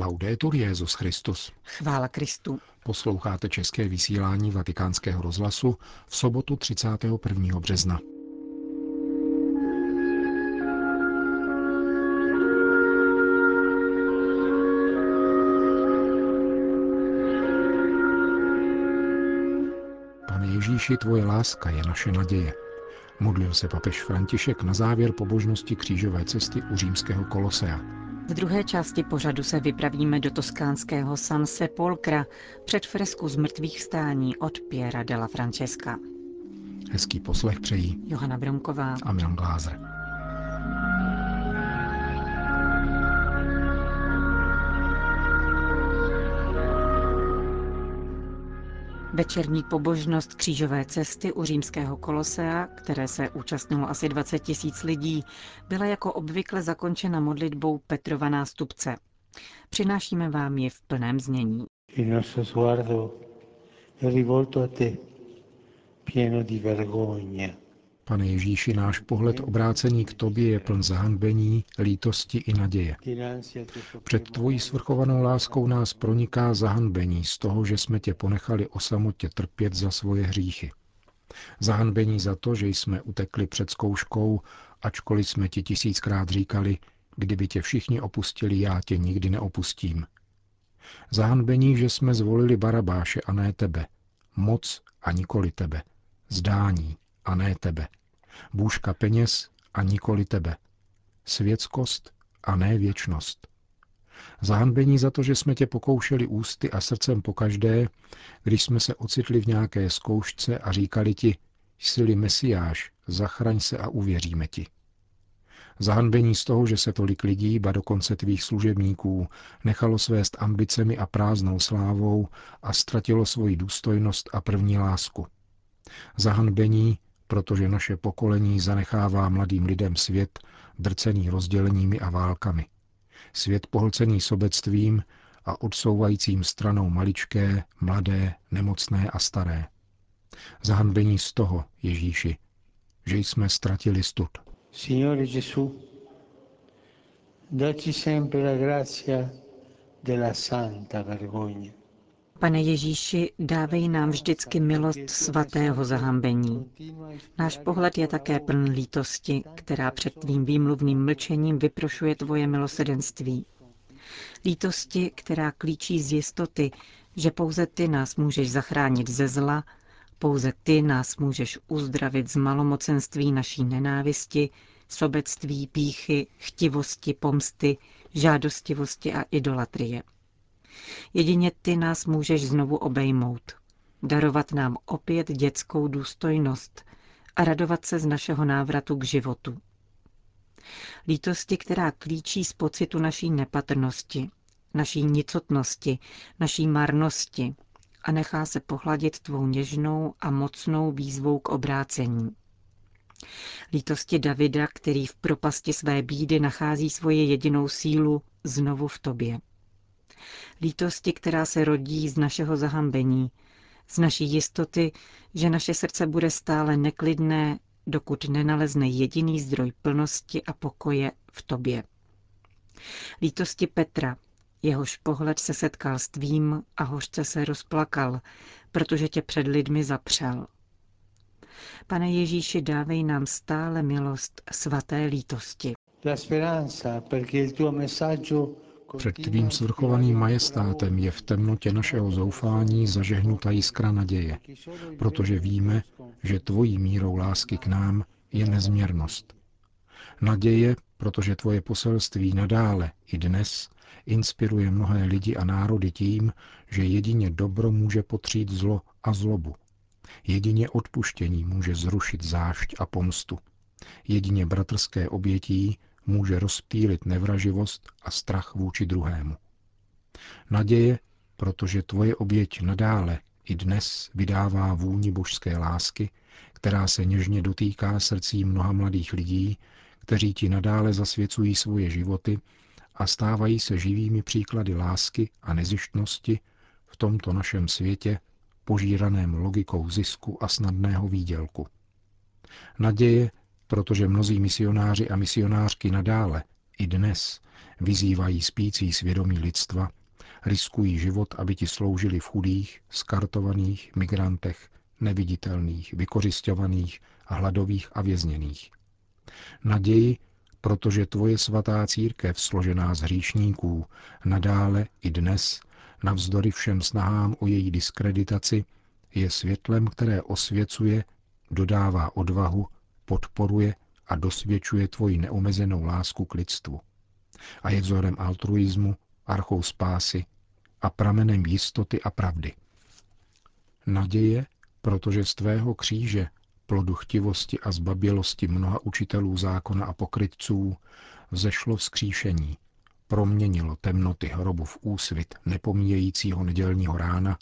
Laudetur Jezus Christus. Chvála Kristu. Posloucháte české vysílání Vatikánského rozhlasu v sobotu 31. března. Pane Ježíši, tvoje láska je naše naděje. Modlil se papež František na závěr pobožnosti křížové cesty u římského Kolosea. V druhé části pořadu se vypravíme do toskánského San Sepolcra před fresku z mrtvých stání od Piera della Francesca. Hezký poslech přejí Johana Bromková a Milan Glázer. Večerní pobožnost křížové cesty u římského kolosea, které se účastnilo asi 20 tisíc lidí, byla jako obvykle zakončena modlitbou Petrova nástupce. Přinášíme vám ji v plném znění. Il nostro sguardo rivolto a te, pieno di vergogna. Pane Ježíši, náš pohled obrácený k tobě je pln zahanbení, lítosti i naděje. Před tvojí svrchovanou láskou nás proniká zahanbení z toho, že jsme tě ponechali o samotě trpět za svoje hříchy. Zahanbení za to, že jsme utekli před zkouškou, ačkoliv jsme ti tisíckrát říkali, kdyby tě všichni opustili, já tě nikdy neopustím. Zahanbení, že jsme zvolili Barabáše a ne tebe, moc a nikoli tebe, zdání a ne tebe, bůžka peněz a nikoli tebe, světskost a ne věčnost. Zahanbení za to, že jsme tě pokoušeli ústy a srdcem pokaždé, když jsme se ocitli v nějaké zkoušce a říkali ti, jsi-li mesiáš, zachraň se a uvěříme ti. Zahanbení z toho, že se tolik lidí, ba dokonce tvých služebníků, nechalo svést ambicemi a prázdnou slávou a ztratilo svoji důstojnost a první lásku. Zahanbení, protože naše pokolení zanechává mladým lidem svět, drcený rozděleními a válkami. Svět pohlcený sobectvím a odsouvajícím stranou maličké, mladé, nemocné a staré. Zahanbení z toho, Ježíši, že jsme ztratili stud. Signore Gesù, dacci sempre la grazia della santa vergogna. Pane Ježíši, dávej nám vždycky milost svatého zahambení. Náš pohled je také pln lítosti, která před tvým výmluvným mlčením vyprošuje tvoje milosedenství. Lítosti, která klíčí z jistoty, že pouze ty nás můžeš zachránit ze zla, pouze ty nás můžeš uzdravit z malomocenství naší nenávisti, sobectví, píchy, chtivosti, pomsty, žádostivosti a idolatrie. Jedině ty nás můžeš znovu obejmout, darovat nám opět dětskou důstojnost a radovat se z našeho návratu k životu. Lítosti, která klíčí z pocitu naší nepatrnosti, naší nicotnosti, naší marnosti a nechá se pohladit tvou něžnou a mocnou výzvou k obrácení. Lítosti Davida, který v propasti své bídy nachází svoji jedinou sílu znovu v tobě lítosti, která se rodí z našeho zahambení, z naší jistoty, že naše srdce bude stále neklidné, dokud nenalezne jediný zdroj plnosti a pokoje v tobě. Lítosti Petra, jehož pohled se setkal s tvým a hořce se rozplakal, protože tě před lidmi zapřel. Pane Ježíši, dávej nám stále milost svaté lítosti. La speranza perché il tuo messaggio Před tvým svrchovaným majestátem je v temnotě našeho zoufání zažehnuta jiskra naděje, protože víme, že tvojí mírou lásky k nám je nezměrnost. Naděje, protože tvoje poselství nadále i dnes inspiruje mnohé lidi a národy tím, že jedině dobro může potřít zlo a zlobu. Jedině odpuštění může zrušit zášť a pomstu. Jedině bratrské obětí může rozptýlit nevraživost a strach vůči druhému. Naděje, protože tvoje oběť nadále i dnes vydává vůni božské lásky, která se něžně dotýká srdcí mnoha mladých lidí, kteří ti nadále zasvěcují svoje životy a stávají se živými příklady lásky a nezištnosti v tomto našem světě, požíraném logikou zisku a snadného výdělku. Naděje, protože mnozí misionáři a misionářky nadále, i dnes vyzývají spící svědomí lidstva, riskují život, aby ti sloužili v chudých, skartovaných, migrantech, neviditelných, vykořišťovaných, hladových a vězněných. Naději, protože tvoje svatá církev, složená z hříšníků, nadále i dnes, navzdory všem snahám o její diskreditaci, je světlem, které osvěcuje, dodává odvahu, podporuje a dosvědčuje tvoji neomezenou lásku k lidstvu. A je vzorem altruismu, archou spásy a pramenem jistoty a pravdy. Naděje, protože z tvého kříže, plodu chtivosti a zbabělosti mnoha učitelů zákona a pokrytců, vzešlo vzkříšení, proměnilo temnoty hrobu v úsvit nepomíjejícího nedělního rána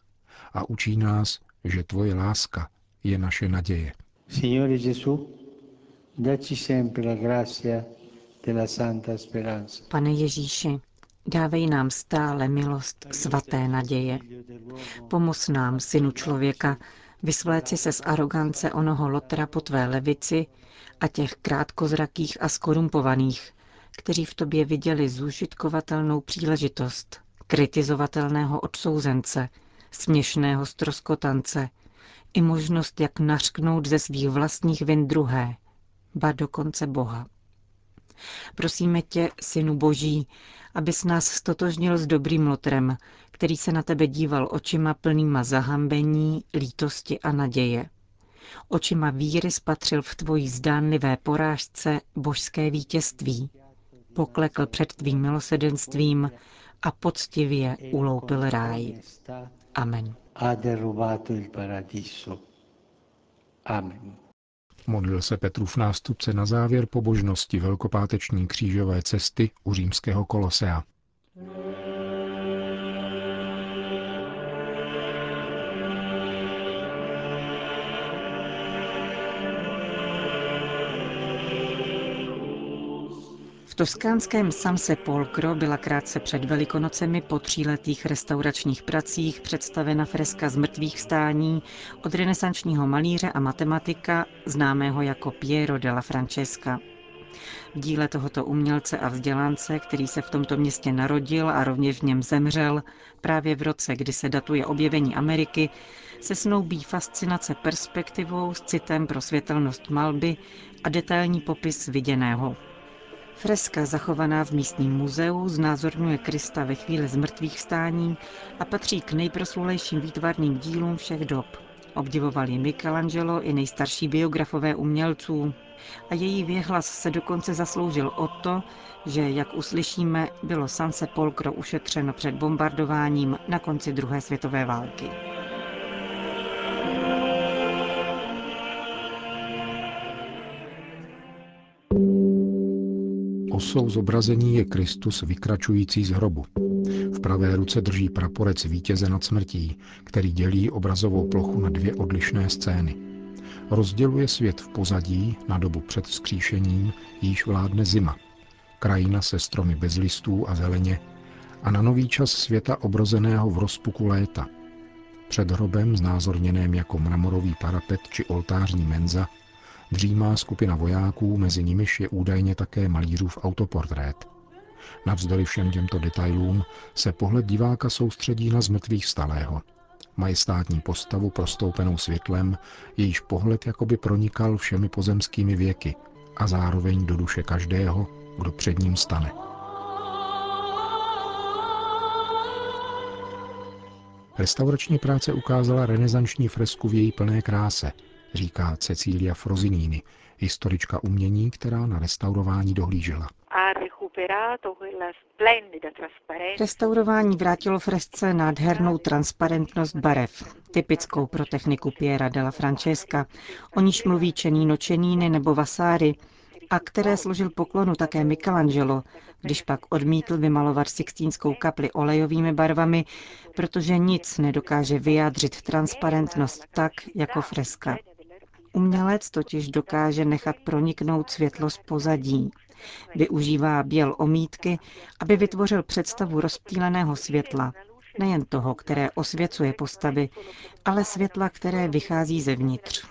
a učí nás, že tvoje láska je naše naděje. Signore Gesù, Pane Ježíši, dávej nám stále milost svaté naděje. Pomoz nám, synu člověka, vysvléci se z arogance onoho lotra po tvé levici a těch krátkozrakých a skorumpovaných, kteří v tobě viděli zúžitkovatelnou příležitost, kritizovatelného odsouzence, směšného stroskotance i možnost, jak nařknout ze svých vlastních vin druhé, ba dokonce Boha. Prosíme tě, Synu Boží, abys nás stotožnil s dobrým lotrem, který se na tebe díval očima plnýma zahambení, lítosti a naděje. Očima víry spatřil v tvojí zdánlivé porážce božské vítězství. Poklekl před tvým milosedenstvím a poctivě uloupil ráj. Amen. Amen. Modlil se Petrův nástupce na závěr pobožnosti velkopáteční křížové cesty u římského kolosea. Toskánském Samse Polkro byla krátce před Velikonocemi po tříletých restauračních pracích představena freska z mrtvých stání od renesančního malíře a matematika známého jako Piero della Francesca. V díle tohoto umělce a vzdělance, který se v tomto městě narodil a rovněž v něm zemřel, právě v roce, kdy se datuje objevení Ameriky, se snoubí fascinace perspektivou s citem pro světelnost malby a detailní popis viděného. Freska zachovaná v místním muzeu znázorňuje Krista ve chvíli zmrtvých stání a patří k nejproslulejším výtvarným dílům všech dob. Obdivovali Michelangelo i nejstarší biografové umělců a její věhlas se dokonce zasloužil o to, že, jak uslyšíme, bylo San Sepolcro ušetřeno před bombardováním na konci druhé světové války. Osou zobrazení je Kristus vykračující z hrobu. V pravé ruce drží praporec vítěze nad smrtí, který dělí obrazovou plochu na dvě odlišné scény. Rozděluje svět v pozadí na dobu před vzkříšením, již vládne zima. Krajina se stromy bez listů a zeleně a na nový čas světa obrozeného v rozpuku léta. Před hrobem, znázorněném jako mramorový parapet či oltářní menza, dřímá skupina vojáků, mezi nimiž je údajně také malířův autoportrét. Navzdory všem těmto detailům se pohled diváka soustředí na zmrtvých stalého. Majestátní postavu prostoupenou světlem, jejíž pohled jakoby pronikal všemi pozemskými věky a zároveň do duše každého, kdo před ním stane. Restaurační práce ukázala renesanční fresku v její plné kráse, říká Cecília Frozinini, historička umění, která na restaurování dohlížela. Restaurování vrátilo fresce nádhernou transparentnost barev, typickou pro techniku Piera della Francesca, o níž mluví Čenino Čenini nebo Vasari, a které složil poklonu také Michelangelo, když pak odmítl vymalovat Sixtínskou kapli olejovými barvami, protože nic nedokáže vyjádřit transparentnost tak, jako freska. Umělec totiž dokáže nechat proniknout světlo z pozadí. Využívá běl omítky, aby vytvořil představu rozptýleného světla, nejen toho, které osvěcuje postavy, ale světla, které vychází zevnitř.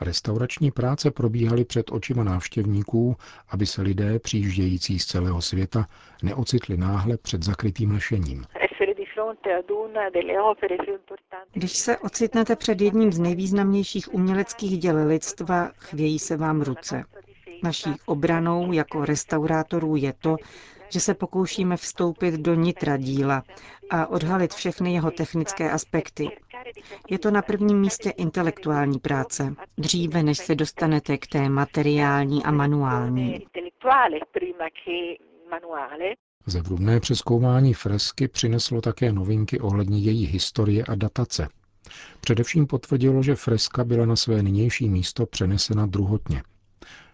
Restaurační práce probíhaly před očima návštěvníků, aby se lidé přijíždějící z celého světa neocitli náhle před zakrytým lešením. Když se ocitnete před jedním z nejvýznamnějších uměleckých děl lidstva, chvějí se vám ruce. Naší obranou jako restaurátorů je to, že se pokoušíme vstoupit do nitra díla a odhalit všechny jeho technické aspekty. Je to na prvním místě intelektuální práce, dříve než se dostanete k té materiální a manuální. Zevrubné přeskoumání fresky přineslo také novinky ohledně její historie a datace. Především potvrdilo, že freska byla na své nynější místo přenesena druhotně.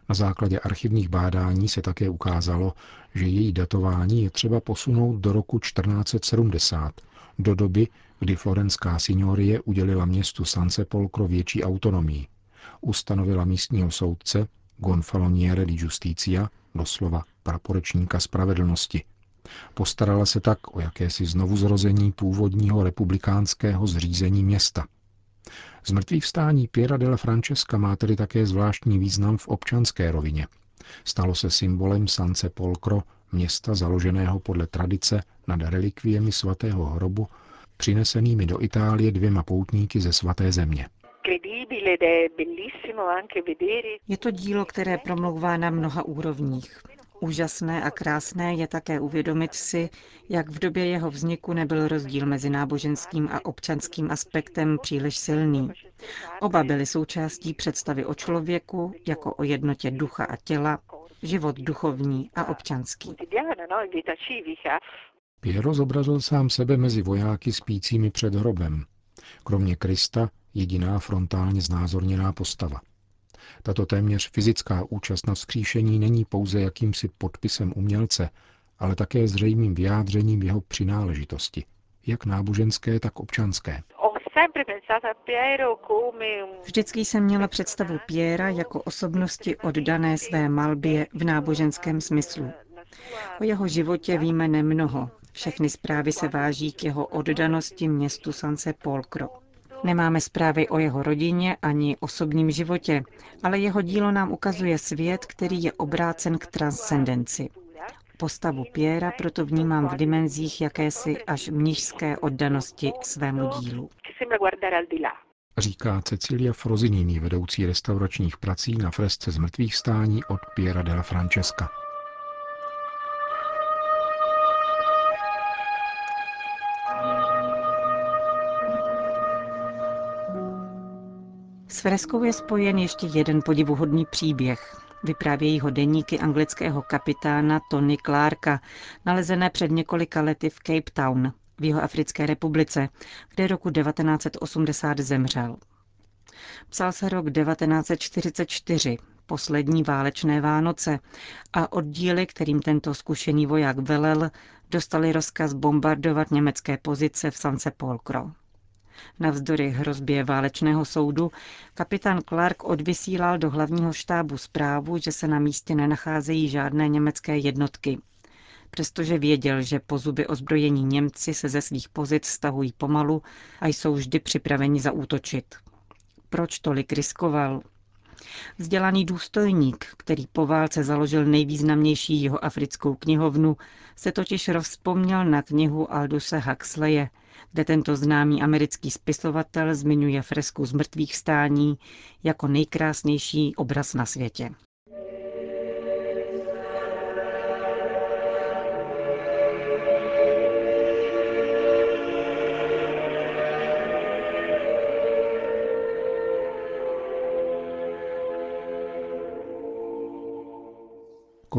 Na základě archivních bádání se také ukázalo, že její datování je třeba posunout do roku 1470, do doby, kdy florenská signorie udělila městu Sansepolcro větší autonomii. Ustanovila místního soudce Gonfaloniere di Justicia, doslova praporečníka spravedlnosti. Postarala se tak o jakési znovuzrození původního republikánského zřízení města – Zmrtvý vstání Piera della Francesca má tedy také zvláštní význam v občanské rovině. Stalo se symbolem Sance Polcro, města založeného podle tradice nad relikviemi svatého hrobu, přinesenými do Itálie dvěma poutníky ze svaté země. Je to dílo, které promlouvá na mnoha úrovních. Úžasné a krásné je také uvědomit si, jak v době jeho vzniku nebyl rozdíl mezi náboženským a občanským aspektem příliš silný. Oba byly součástí představy o člověku jako o jednotě ducha a těla, život duchovní a občanský. Piero zobrazil sám sebe mezi vojáky spícími před hrobem. Kromě Krista jediná frontálně znázorněná postava. Tato téměř fyzická účast na vzkříšení není pouze jakýmsi podpisem umělce, ale také zřejmým vyjádřením jeho přináležitosti, jak náboženské, tak občanské. Vždycky jsem měla představu Piera jako osobnosti oddané své malbě v náboženském smyslu. O jeho životě víme nemnoho. Všechny zprávy se váží k jeho oddanosti městu Sanse Polkro. Nemáme zprávy o jeho rodině ani osobním životě, ale jeho dílo nám ukazuje svět, který je obrácen k transcendenci. Postavu Piera proto vnímám v dimenzích jakési až mnižské oddanosti svému dílu. Říká Cecilia Frozinini, vedoucí restauračních prací na fresce z mrtvých stání od Piera della Francesca. S freskou je spojen ještě jeden podivuhodný příběh. Vyprávějí ho deníky anglického kapitána Tony Clarka, nalezené před několika lety v Cape Town v jeho Africké republice, kde roku 1980 zemřel. Psal se rok 1944, poslední válečné Vánoce, a oddíly, kterým tento zkušený voják velel, dostali rozkaz bombardovat německé pozice v Sanse Polkro. Navzdory hrozbě válečného soudu kapitán Clark odvysílal do hlavního štábu zprávu, že se na místě nenacházejí žádné německé jednotky. Přestože věděl, že po zuby ozbrojení Němci se ze svých pozic stahují pomalu a jsou vždy připraveni zaútočit. Proč tolik riskoval? Vzdělaný důstojník, který po válce založil nejvýznamnější jeho africkou knihovnu, se totiž rozpomněl na knihu Alduse Huxleje, kde tento známý americký spisovatel zmiňuje fresku z mrtvých stání jako nejkrásnější obraz na světě.